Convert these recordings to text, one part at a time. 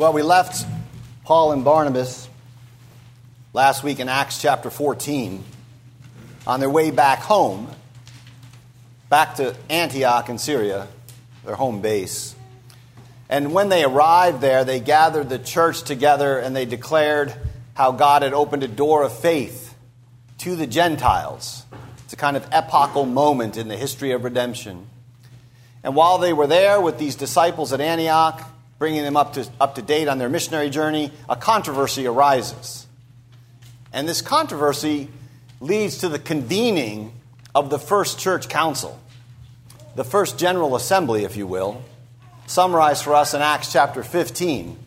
Well, we left Paul and Barnabas last week in Acts chapter 14 on their way back home, back to Antioch in Syria, their home base. And when they arrived there, they gathered the church together and they declared how God had opened a door of faith to the Gentiles. It's a kind of epochal moment in the history of redemption. And while they were there with these disciples at Antioch, bringing them up to, up to date on their missionary journey, a controversy arises. And this controversy leads to the convening of the first church council, the first general assembly, if you will, summarized for us in Acts chapter 15,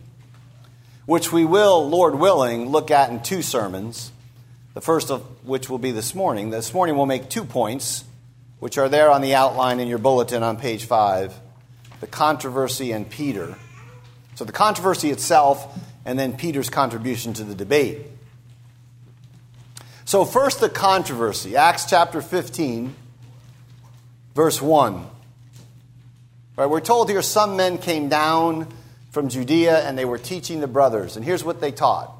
which we will, Lord willing, look at in two sermons, the first of which will be this morning. This morning we'll make two points, which are there on the outline in your bulletin on page 5 the controversy and Peter. So the controversy itself, and then Peter's contribution to the debate. So, first, the controversy. Acts chapter 15, verse 1. Right, we're told here some men came down from Judea and they were teaching the brothers. And here's what they taught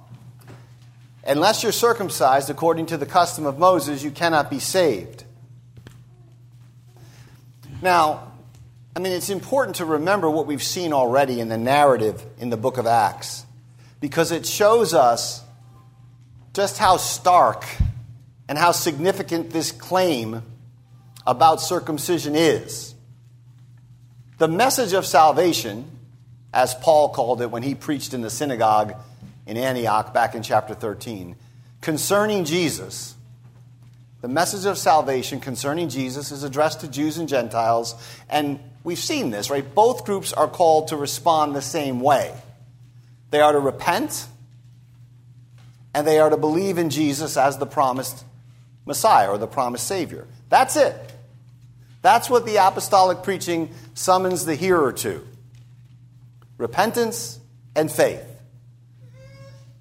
Unless you're circumcised according to the custom of Moses, you cannot be saved. Now, I mean, it's important to remember what we've seen already in the narrative in the book of Acts because it shows us just how stark and how significant this claim about circumcision is. The message of salvation, as Paul called it when he preached in the synagogue in Antioch back in chapter 13, concerning Jesus, the message of salvation concerning Jesus is addressed to Jews and Gentiles, and we've seen this, right? Both groups are called to respond the same way. They are to repent and they are to believe in Jesus as the promised Messiah or the promised Savior. That's it. That's what the apostolic preaching summons the hearer to repentance and faith.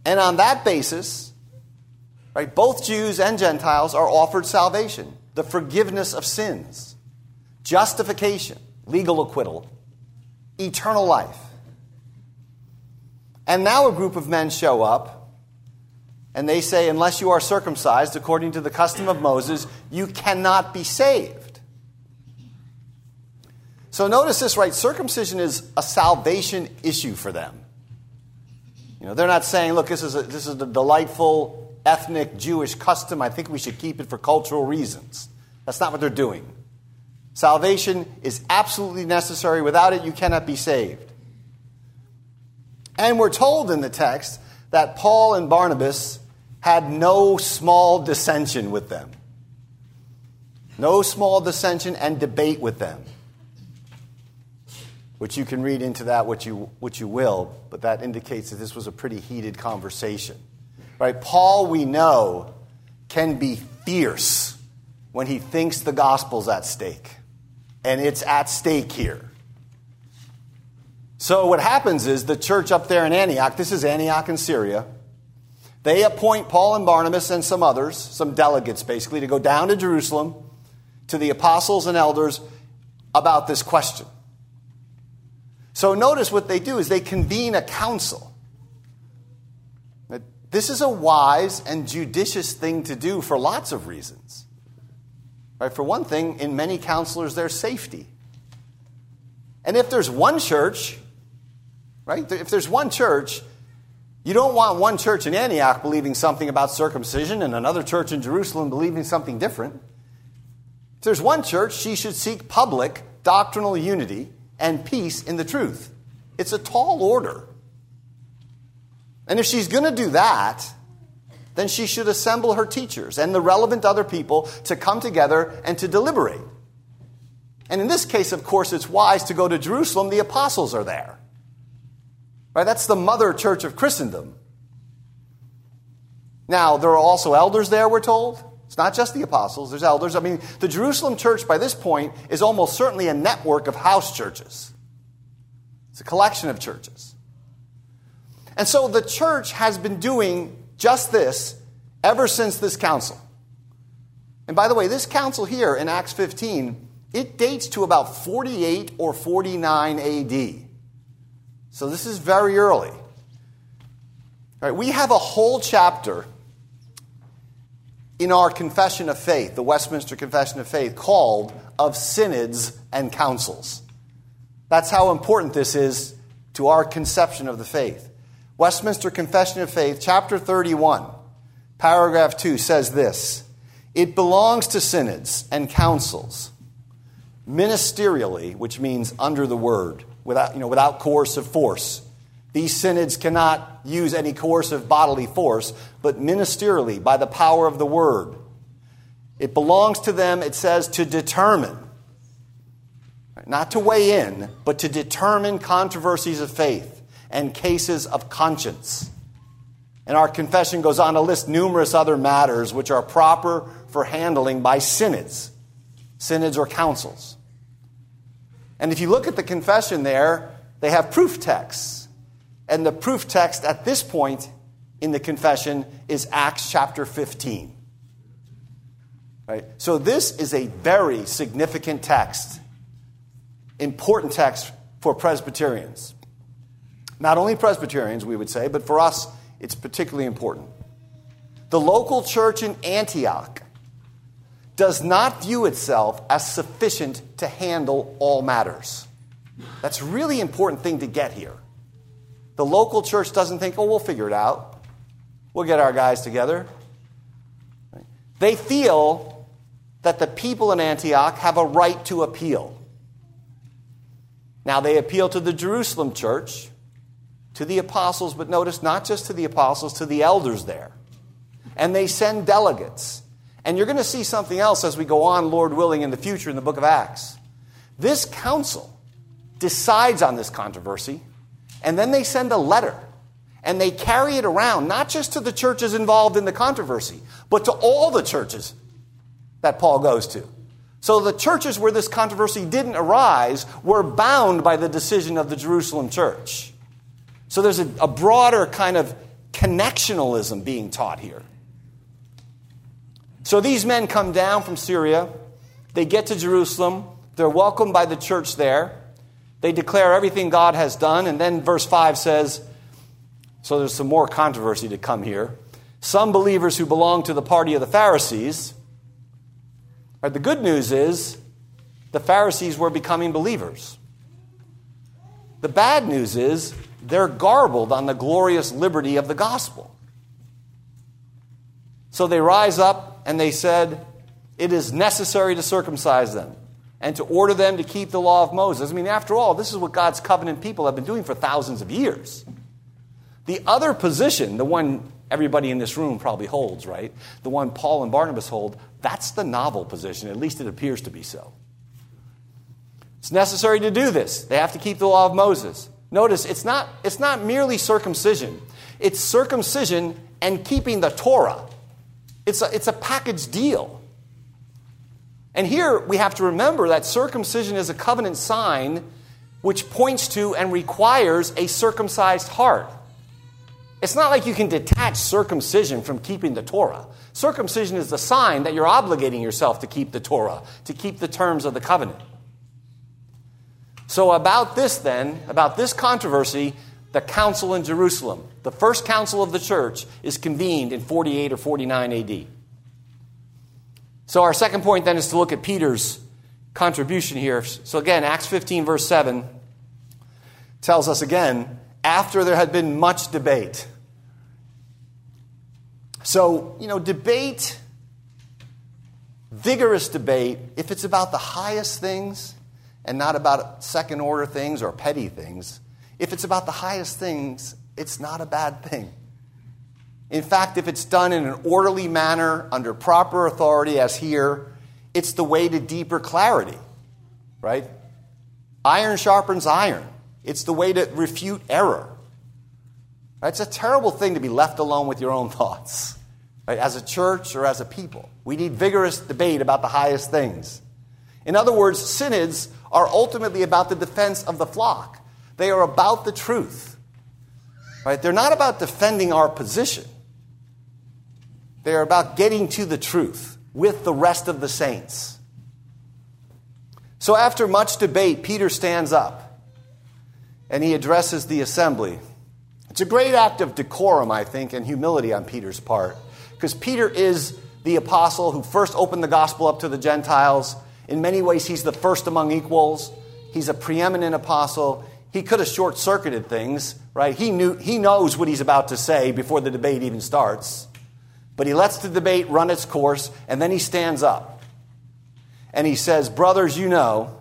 And on that basis, right, both Jews and Gentiles are offered salvation, the forgiveness of sins, justification, legal acquittal, eternal life. And now a group of men show up and they say, unless you are circumcised according to the custom of Moses, you cannot be saved. So notice this, right? Circumcision is a salvation issue for them. You know, they're not saying, look, this is a, this is a delightful ethnic Jewish custom. I think we should keep it for cultural reasons. That's not what they're doing. Salvation is absolutely necessary. Without it, you cannot be saved. And we're told in the text that Paul and Barnabas had no small dissension with them. No small dissension and debate with them. Which you can read into that what you, what you will, but that indicates that this was a pretty heated conversation. Right? Paul, we know, can be fierce when he thinks the gospel's at stake. And it's at stake here. So what happens is the church up there in Antioch, this is Antioch in Syria, they appoint Paul and Barnabas and some others, some delegates basically, to go down to Jerusalem to the apostles and elders about this question. So notice what they do is they convene a council. This is a wise and judicious thing to do for lots of reasons. Right? For one thing, in many counselors, there's safety. And if there's one church, right? If there's one church you don't want one church in Antioch believing something about circumcision and another church in Jerusalem believing something different. If there's one church, she should seek public doctrinal unity and peace in the truth. It's a tall order. And if she's going to do that, then she should assemble her teachers and the relevant other people to come together and to deliberate. And in this case, of course, it's wise to go to Jerusalem. The apostles are there. Right? That's the mother church of Christendom. Now, there are also elders there, we're told. It's not just the apostles, there's elders. I mean, the Jerusalem church by this point is almost certainly a network of house churches, it's a collection of churches. And so the church has been doing just this ever since this council. And by the way, this council here in Acts 15, it dates to about 48 or 49 AD. So this is very early. Right, we have a whole chapter in our Confession of Faith, the Westminster Confession of Faith, called Of Synods and Councils. That's how important this is to our conception of the faith. Westminster Confession of Faith, chapter 31, paragraph 2 says this It belongs to synods and councils, ministerially, which means under the word, without, you know, without coercive force these synods cannot use any coercive bodily force, but ministerially, by the power of the word. It belongs to them, it says, to determine, not to weigh in, but to determine controversies of faith and cases of conscience. And our confession goes on to list numerous other matters which are proper for handling by synods, synods or councils. And if you look at the confession there, they have proof texts and the proof text at this point in the confession is Acts chapter 15. Right? So this is a very significant text, important text for Presbyterians. Not only Presbyterians, we would say, but for us, it's particularly important. The local church in Antioch does not view itself as sufficient to handle all matters. That's a really important thing to get here. The local church doesn't think, oh, we'll figure it out. We'll get our guys together. They feel that the people in Antioch have a right to appeal. Now, they appeal to the Jerusalem church, to the apostles, but notice not just to the apostles, to the elders there. And they send delegates. And you're going to see something else as we go on, Lord willing, in the future in the book of Acts. This council decides on this controversy and then they send a letter and they carry it around, not just to the churches involved in the controversy, but to all the churches that Paul goes to. So the churches where this controversy didn't arise were bound by the decision of the Jerusalem church. So there's a, a broader kind of connectionalism being taught here. So these men come down from Syria, they get to Jerusalem, they're welcomed by the church there. They declare everything God has done, and then verse 5 says, so there's some more controversy to come here. Some believers who belong to the party of the Pharisees, right, the good news is the Pharisees were becoming believers. The bad news is they're garbled on the glorious liberty of the gospel. So they rise up and they said, It is necessary to circumcise them and to order them to keep the law of Moses. I mean, after all, this is what God's covenant people have been doing for thousands of years. The other position, the one everybody in this room probably holds, right? The one Paul and Barnabas hold, that's the novel position. At least it appears to be so. It's necessary to do this. They have to keep the law of Moses. Notice, it's not, it's not merely circumcision, it's circumcision and keeping the Torah. It's a, it's a package deal. And here we have to remember that circumcision is a covenant sign which points to and requires a circumcised heart. It's not like you can detach circumcision from keeping the Torah. Circumcision is the sign that you're obligating yourself to keep the Torah, to keep the terms of the covenant. So, about this, then, about this controversy, the council in Jerusalem, the first council of the church, is convened in 48 or 49 AD. So, our second point then is to look at Peter's contribution here. So, again, Acts 15, verse 7 tells us again, after there had been much debate. So, you know, debate, vigorous debate, if it's about the highest things and not about second order things or petty things, if it's about the highest things, it's not a bad thing. In fact, if it's done in an orderly manner, under proper authority, as here, it's the way to deeper clarity, right? Iron sharpens iron. It's the way to refute error. It's a terrible thing to be left alone with your own thoughts, right? as a church or as a people. We need vigorous debate about the highest things. In other words, synods are ultimately about the defense of the flock, they are about the truth. Right? They're not about defending our position. They are about getting to the truth with the rest of the saints. So, after much debate, Peter stands up and he addresses the assembly. It's a great act of decorum, I think, and humility on Peter's part, because Peter is the apostle who first opened the gospel up to the Gentiles. In many ways, he's the first among equals. He's a preeminent apostle. He could have short circuited things, right? He, knew, he knows what he's about to say before the debate even starts. But he lets the debate run its course, and then he stands up. And he says, Brothers, you know.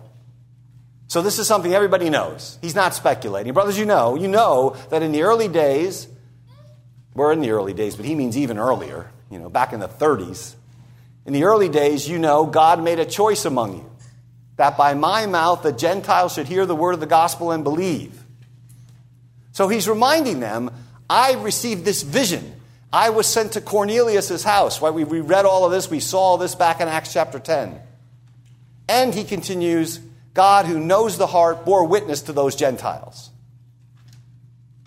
So this is something everybody knows. He's not speculating. Brothers, you know, you know that in the early days, we're in the early days, but he means even earlier, you know, back in the 30s. In the early days, you know, God made a choice among you that by my mouth the Gentiles should hear the word of the gospel and believe. So he's reminding them, I received this vision. I was sent to Cornelius' house. Right? We, we read all of this, we saw all this back in Acts chapter 10. And he continues, God who knows the heart bore witness to those Gentiles.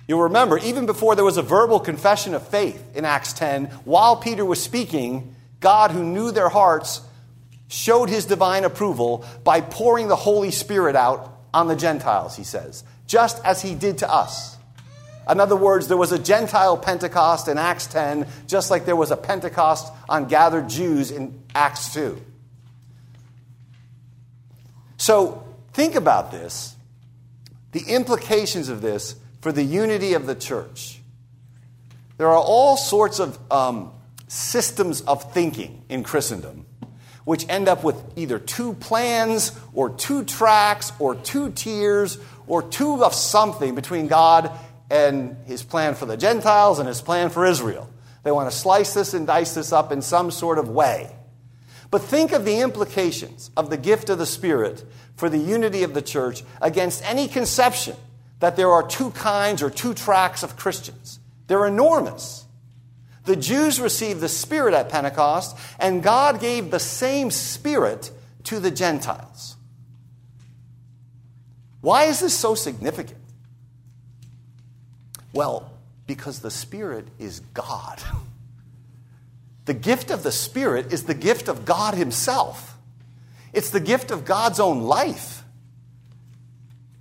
You'll remember, even before there was a verbal confession of faith in Acts 10, while Peter was speaking, God who knew their hearts showed his divine approval by pouring the Holy Spirit out on the Gentiles, he says, just as he did to us. In other words, there was a Gentile Pentecost in Acts 10, just like there was a Pentecost on gathered Jews in Acts 2. So think about this the implications of this for the unity of the church. There are all sorts of um, systems of thinking in Christendom which end up with either two plans or two tracks or two tiers or two of something between God and his plan for the Gentiles and his plan for Israel. They want to slice this and dice this up in some sort of way. But think of the implications of the gift of the Spirit for the unity of the church against any conception that there are two kinds or two tracks of Christians. They're enormous. The Jews received the Spirit at Pentecost, and God gave the same Spirit to the Gentiles. Why is this so significant? Well, because the Spirit is God. The gift of the Spirit is the gift of God Himself. It's the gift of God's own life.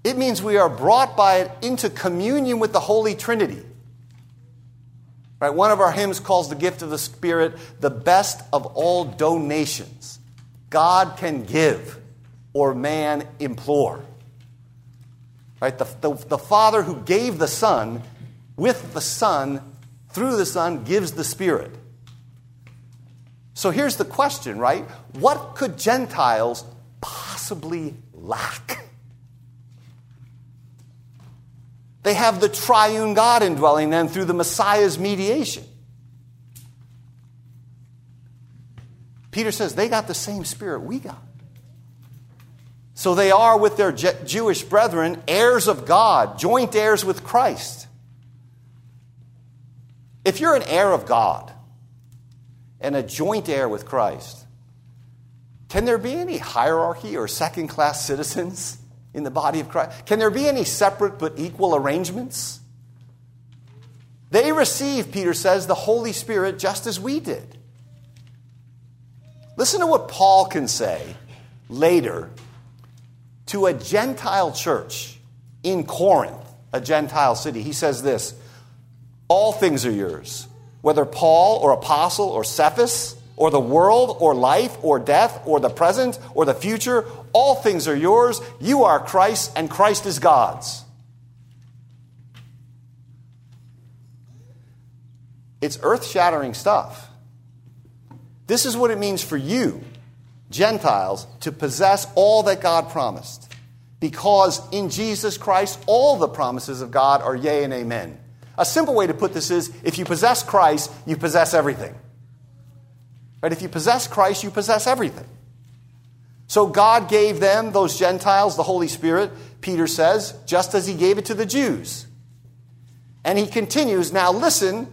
It means we are brought by it into communion with the Holy Trinity. Right? One of our hymns calls the gift of the Spirit the best of all donations God can give or man implore. Right? The, the, the Father who gave the Son, with the Son, through the Son, gives the Spirit. So here's the question, right? What could Gentiles possibly lack? They have the triune God indwelling them through the Messiah's mediation. Peter says they got the same spirit we got. So they are, with their Je- Jewish brethren, heirs of God, joint heirs with Christ. If you're an heir of God and a joint heir with Christ, can there be any hierarchy or second class citizens? In the body of Christ? Can there be any separate but equal arrangements? They receive, Peter says, the Holy Spirit just as we did. Listen to what Paul can say later to a Gentile church in Corinth, a Gentile city. He says this All things are yours, whether Paul or Apollos or Cephas or the world, or life, or death, or the present, or the future. All things are yours. You are Christ, and Christ is God's. It's earth shattering stuff. This is what it means for you, Gentiles, to possess all that God promised. Because in Jesus Christ, all the promises of God are yea and amen. A simple way to put this is if you possess Christ, you possess everything. Right? If you possess Christ, you possess everything. So God gave them, those Gentiles, the Holy Spirit, Peter says, just as he gave it to the Jews. And he continues, now listen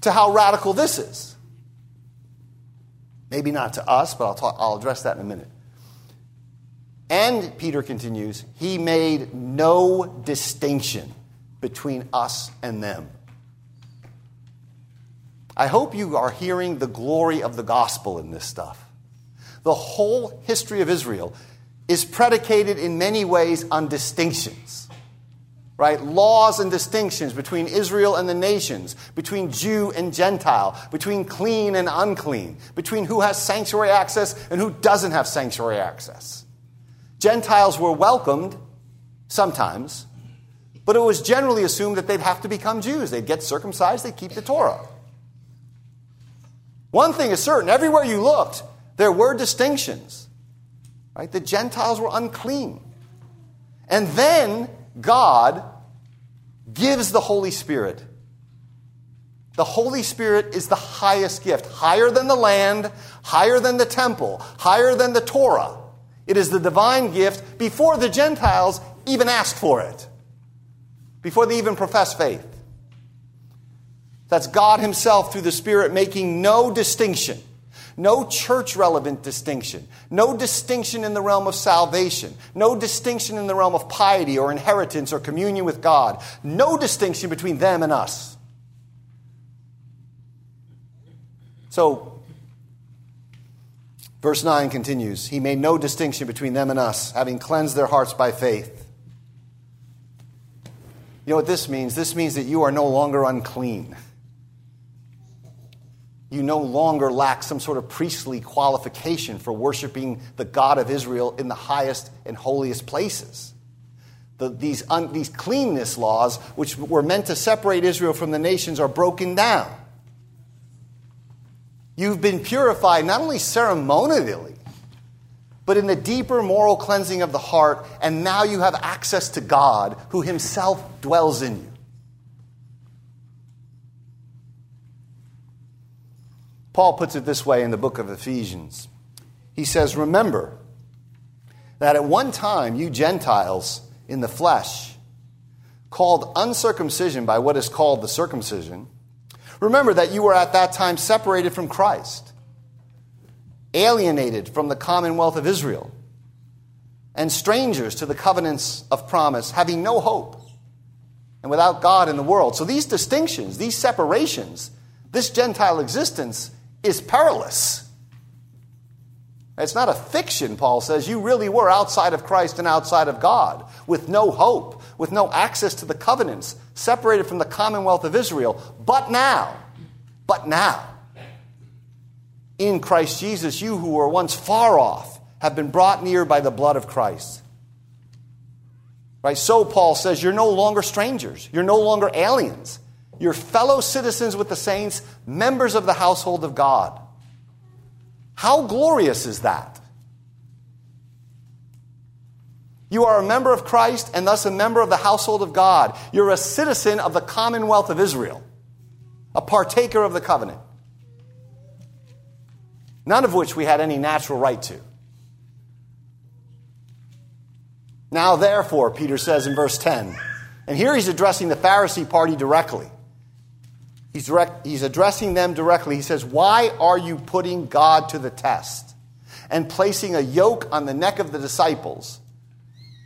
to how radical this is. Maybe not to us, but I'll, talk, I'll address that in a minute. And Peter continues, he made no distinction between us and them. I hope you are hearing the glory of the gospel in this stuff. The whole history of Israel is predicated in many ways on distinctions. right? Laws and distinctions between Israel and the nations, between Jew and Gentile, between clean and unclean, between who has sanctuary access and who doesn't have sanctuary access. Gentiles were welcomed sometimes, but it was generally assumed that they'd have to become Jews. They'd get circumcised, they'd keep the Torah. One thing is certain everywhere you looked, there were distinctions. Right? The Gentiles were unclean. And then God gives the Holy Spirit. The Holy Spirit is the highest gift, higher than the land, higher than the temple, higher than the Torah. It is the divine gift before the Gentiles even ask for it, before they even profess faith. That's God Himself through the Spirit making no distinction no church relevant distinction. No distinction in the realm of salvation. No distinction in the realm of piety or inheritance or communion with God. No distinction between them and us. So, verse 9 continues He made no distinction between them and us, having cleansed their hearts by faith. You know what this means? This means that you are no longer unclean you no longer lack some sort of priestly qualification for worshiping the God of Israel in the highest and holiest places. The, these, un, these cleanness laws, which were meant to separate Israel from the nations, are broken down. You've been purified not only ceremonially, but in the deeper moral cleansing of the heart, and now you have access to God who Himself dwells in you. Paul puts it this way in the book of Ephesians. He says, Remember that at one time you Gentiles in the flesh, called uncircumcision by what is called the circumcision, remember that you were at that time separated from Christ, alienated from the commonwealth of Israel, and strangers to the covenants of promise, having no hope and without God in the world. So these distinctions, these separations, this Gentile existence is perilous. It's not a fiction, Paul says. You really were outside of Christ and outside of God, with no hope, with no access to the covenants, separated from the commonwealth of Israel. But now, but now, in Christ Jesus, you who were once far off have been brought near by the blood of Christ. Right? So, Paul says, you're no longer strangers, you're no longer aliens. You're fellow citizens with the saints, members of the household of God. How glorious is that? You are a member of Christ and thus a member of the household of God. You're a citizen of the commonwealth of Israel, a partaker of the covenant, none of which we had any natural right to. Now, therefore, Peter says in verse 10, and here he's addressing the Pharisee party directly. He's, he's addressing them directly. He says, Why are you putting God to the test and placing a yoke on the neck of the disciples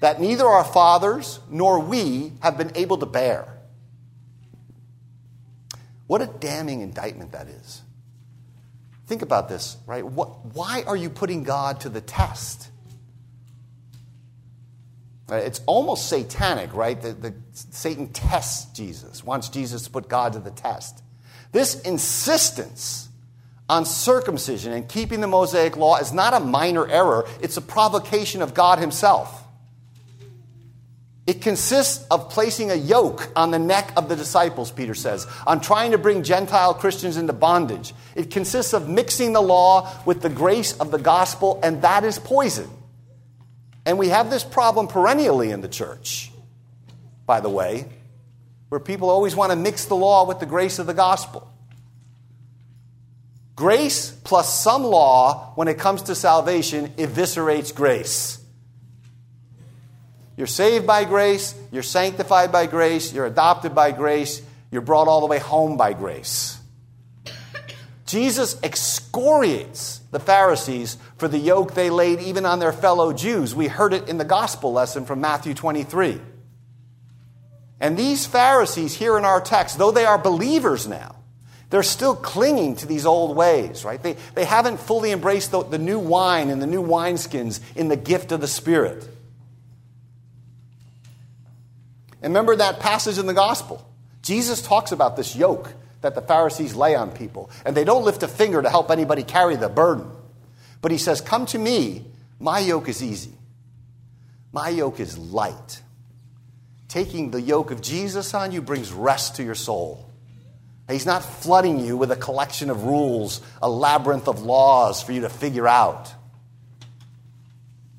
that neither our fathers nor we have been able to bear? What a damning indictment that is. Think about this, right? What, why are you putting God to the test? It's almost satanic, right? The, the, Satan tests Jesus, wants Jesus to put God to the test. This insistence on circumcision and keeping the Mosaic law is not a minor error, it's a provocation of God Himself. It consists of placing a yoke on the neck of the disciples, Peter says, on trying to bring Gentile Christians into bondage. It consists of mixing the law with the grace of the gospel, and that is poison. And we have this problem perennially in the church, by the way, where people always want to mix the law with the grace of the gospel. Grace plus some law, when it comes to salvation, eviscerates grace. You're saved by grace, you're sanctified by grace, you're adopted by grace, you're brought all the way home by grace. Jesus excoriates the Pharisees for the yoke they laid even on their fellow Jews. We heard it in the gospel lesson from Matthew 23. And these Pharisees here in our text, though they are believers now, they're still clinging to these old ways, right? They, they haven't fully embraced the, the new wine and the new wineskins in the gift of the Spirit. And remember that passage in the gospel. Jesus talks about this yoke that the Pharisees lay on people, and they don't lift a finger to help anybody carry the burden. But he says, Come to me, my yoke is easy, my yoke is light. Taking the yoke of Jesus on you brings rest to your soul. He's not flooding you with a collection of rules, a labyrinth of laws for you to figure out.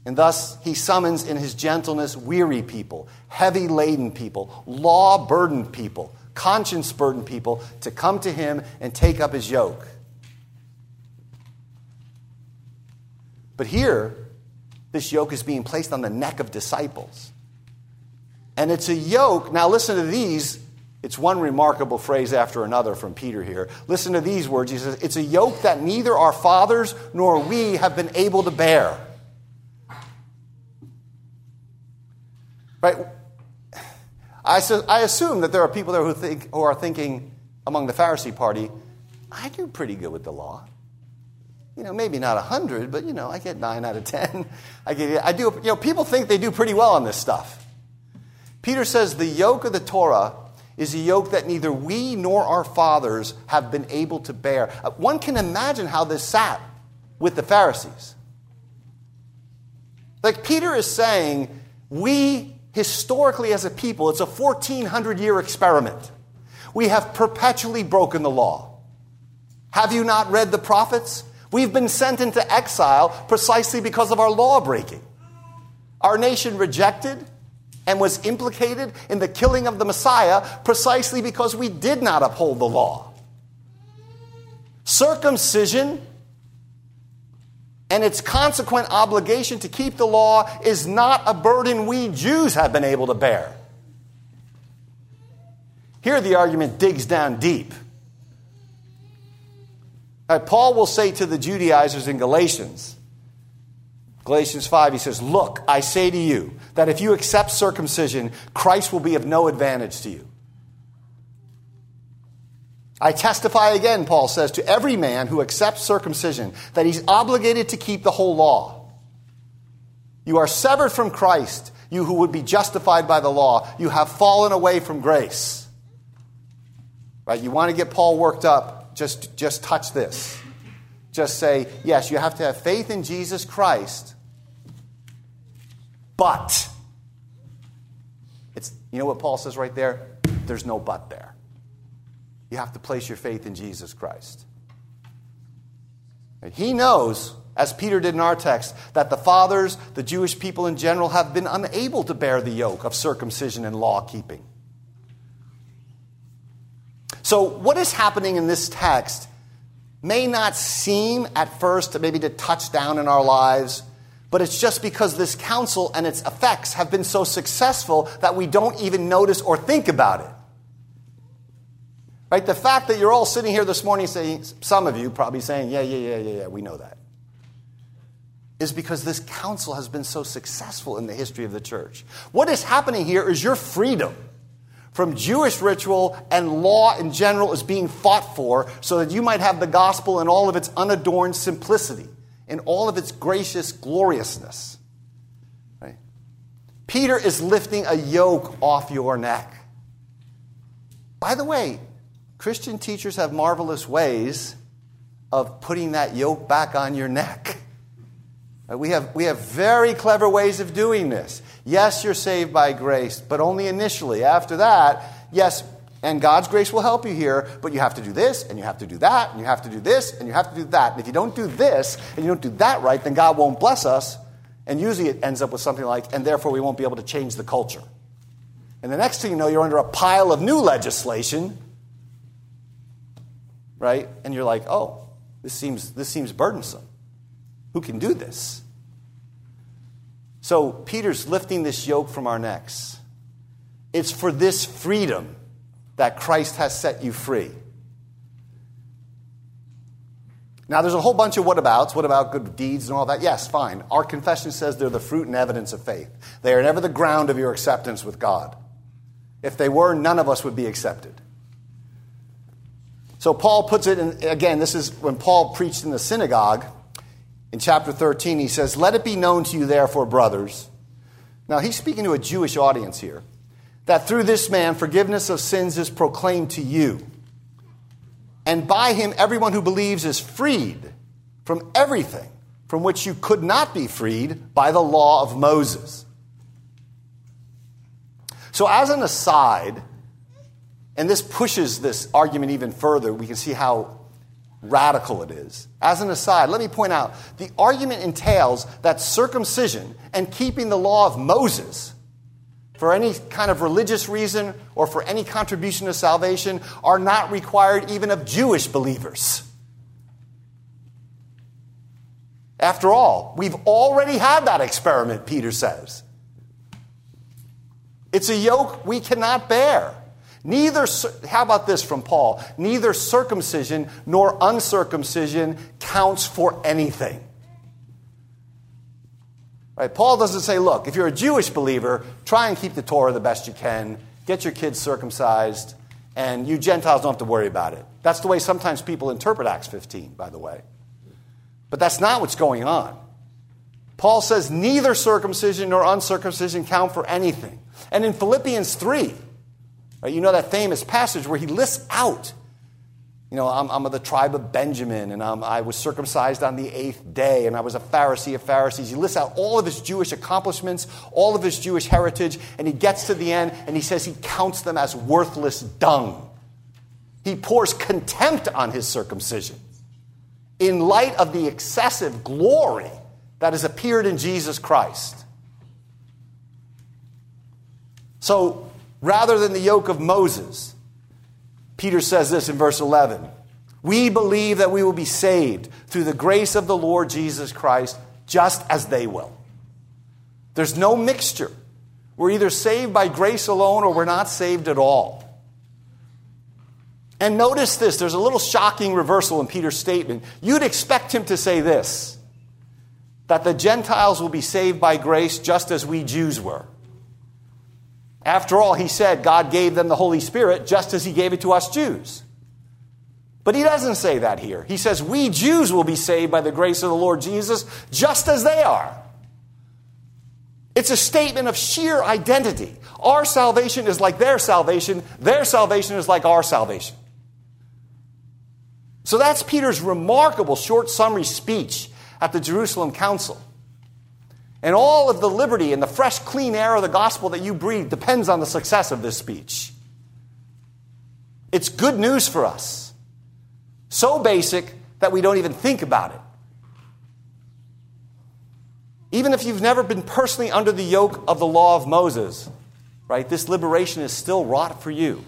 And thus, he summons in his gentleness weary people, heavy laden people, law burdened people, conscience burdened people to come to him and take up his yoke. But here, this yoke is being placed on the neck of disciples. And it's a yoke. Now, listen to these. It's one remarkable phrase after another from Peter here. Listen to these words. He says, It's a yoke that neither our fathers nor we have been able to bear. Right? I, I assume that there are people there who, think, who are thinking among the Pharisee party, I do pretty good with the law. You know, maybe not 100, but, you know, I get 9 out of 10. I, get, I do, you know, people think they do pretty well on this stuff. Peter says the yoke of the Torah is a yoke that neither we nor our fathers have been able to bear. Uh, one can imagine how this sat with the Pharisees. Like Peter is saying, we historically as a people, it's a 1400 year experiment. We have perpetually broken the law. Have you not read the prophets? We've been sent into exile precisely because of our law breaking. Our nation rejected and was implicated in the killing of the Messiah precisely because we did not uphold the law. Circumcision and its consequent obligation to keep the law is not a burden we Jews have been able to bear. Here, the argument digs down deep. Right, Paul will say to the Judaizers in Galatians, Galatians 5, he says, Look, I say to you that if you accept circumcision, Christ will be of no advantage to you. I testify again, Paul says, to every man who accepts circumcision that he's obligated to keep the whole law. You are severed from Christ, you who would be justified by the law. You have fallen away from grace. Right? You want to get Paul worked up, just, just touch this. Just say, yes, you have to have faith in Jesus Christ, but. It's, you know what Paul says right there? There's no but there. You have to place your faith in Jesus Christ. and He knows, as Peter did in our text, that the fathers, the Jewish people in general, have been unable to bear the yoke of circumcision and law keeping. So, what is happening in this text may not seem at first maybe to touch down in our lives, but it's just because this council and its effects have been so successful that we don't even notice or think about it. Right? The fact that you're all sitting here this morning saying, some of you probably saying, yeah, yeah, yeah, yeah, yeah, we know that, is because this council has been so successful in the history of the church. What is happening here is your freedom from Jewish ritual and law in general is being fought for so that you might have the gospel in all of its unadorned simplicity, in all of its gracious gloriousness. Right? Peter is lifting a yoke off your neck. By the way, Christian teachers have marvelous ways of putting that yoke back on your neck. Uh, we have, we have very clever ways of doing this. Yes, you're saved by grace, but only initially. After that, yes, and God's grace will help you here, but you have to do this, and you have to do that, and you have to do this, and you have to do that. And if you don't do this, and you don't do that right, then God won't bless us. And usually it ends up with something like, and therefore we won't be able to change the culture. And the next thing you know, you're under a pile of new legislation right? And you're like, oh, this seems, this seems burdensome. Who can do this? So Peter's lifting this yoke from our necks. It's for this freedom that Christ has set you free. Now, there's a whole bunch of whatabouts. What about good deeds and all that? Yes, fine. Our confession says they're the fruit and evidence of faith. They are never the ground of your acceptance with God. If they were, none of us would be accepted. So Paul puts it in, again, this is when Paul preached in the synagogue in chapter 13. He says, Let it be known to you, therefore, brothers. Now, he's speaking to a Jewish audience here that through this man forgiveness of sins is proclaimed to you. And by him, everyone who believes is freed from everything from which you could not be freed by the law of Moses. So, as an aside, and this pushes this argument even further, we can see how radical it is. As an aside, let me point out the argument entails that circumcision and keeping the law of Moses for any kind of religious reason or for any contribution to salvation are not required even of Jewish believers. After all, we've already had that experiment, Peter says. It's a yoke we cannot bear. Neither, how about this from Paul? Neither circumcision nor uncircumcision counts for anything. Right? Paul doesn't say, look, if you're a Jewish believer, try and keep the Torah the best you can, get your kids circumcised, and you Gentiles don't have to worry about it. That's the way sometimes people interpret Acts 15, by the way. But that's not what's going on. Paul says neither circumcision nor uncircumcision count for anything. And in Philippians 3, right, you know that famous passage where he lists out you know, I'm, I'm of the tribe of Benjamin, and I'm, I was circumcised on the eighth day, and I was a Pharisee of Pharisees. He lists out all of his Jewish accomplishments, all of his Jewish heritage, and he gets to the end and he says he counts them as worthless dung. He pours contempt on his circumcision in light of the excessive glory that has appeared in Jesus Christ. So, rather than the yoke of Moses, Peter says this in verse 11 We believe that we will be saved through the grace of the Lord Jesus Christ, just as they will. There's no mixture. We're either saved by grace alone or we're not saved at all. And notice this there's a little shocking reversal in Peter's statement. You'd expect him to say this that the Gentiles will be saved by grace just as we Jews were. After all, he said God gave them the Holy Spirit just as he gave it to us Jews. But he doesn't say that here. He says we Jews will be saved by the grace of the Lord Jesus just as they are. It's a statement of sheer identity. Our salvation is like their salvation, their salvation is like our salvation. So that's Peter's remarkable short summary speech at the Jerusalem Council. And all of the liberty and the fresh, clean air of the gospel that you breathe depends on the success of this speech. It's good news for us. So basic that we don't even think about it. Even if you've never been personally under the yoke of the law of Moses, right, this liberation is still wrought for you.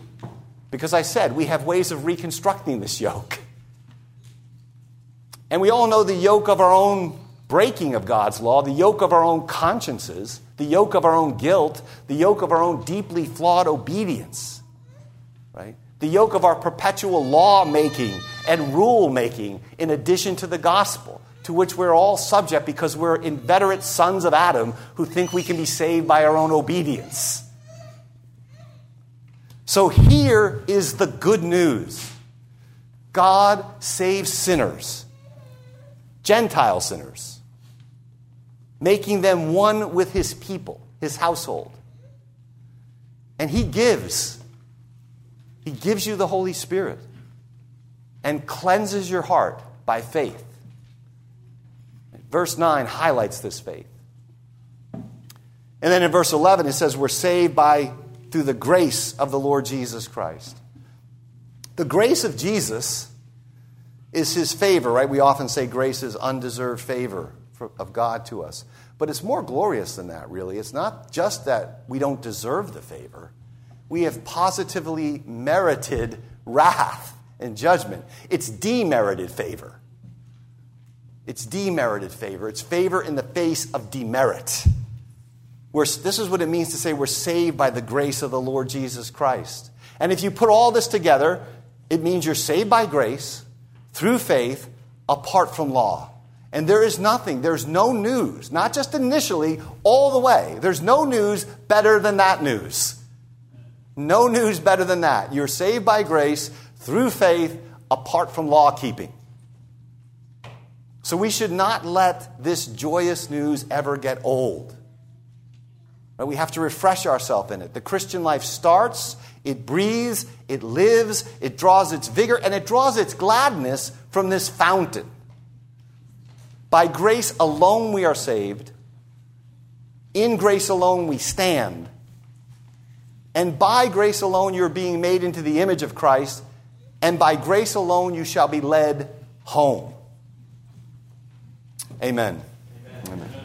Because I said we have ways of reconstructing this yoke. And we all know the yoke of our own breaking of God's law, the yoke of our own consciences, the yoke of our own guilt, the yoke of our own deeply flawed obedience, right? The yoke of our perpetual law making and rule making in addition to the gospel, to which we're all subject because we're inveterate sons of Adam who think we can be saved by our own obedience. So here is the good news God saves sinners, Gentile sinners making them one with his people, his household. And he gives. He gives you the Holy Spirit and cleanses your heart by faith. Verse 9 highlights this faith. And then in verse 11 it says we're saved by through the grace of the Lord Jesus Christ. The grace of Jesus is his favor, right? We often say grace is undeserved favor of God to us. But it's more glorious than that, really. It's not just that we don't deserve the favor, we have positively merited wrath and judgment. It's demerited favor. It's demerited favor. It's favor in the face of demerit. We're, this is what it means to say we're saved by the grace of the Lord Jesus Christ. And if you put all this together, it means you're saved by grace through faith apart from law. And there is nothing, there's no news, not just initially, all the way. There's no news better than that news. No news better than that. You're saved by grace through faith apart from law keeping. So we should not let this joyous news ever get old. We have to refresh ourselves in it. The Christian life starts, it breathes, it lives, it draws its vigor, and it draws its gladness from this fountain. By grace alone we are saved. In grace alone we stand. And by grace alone you're being made into the image of Christ. And by grace alone you shall be led home. Amen. Amen. Amen.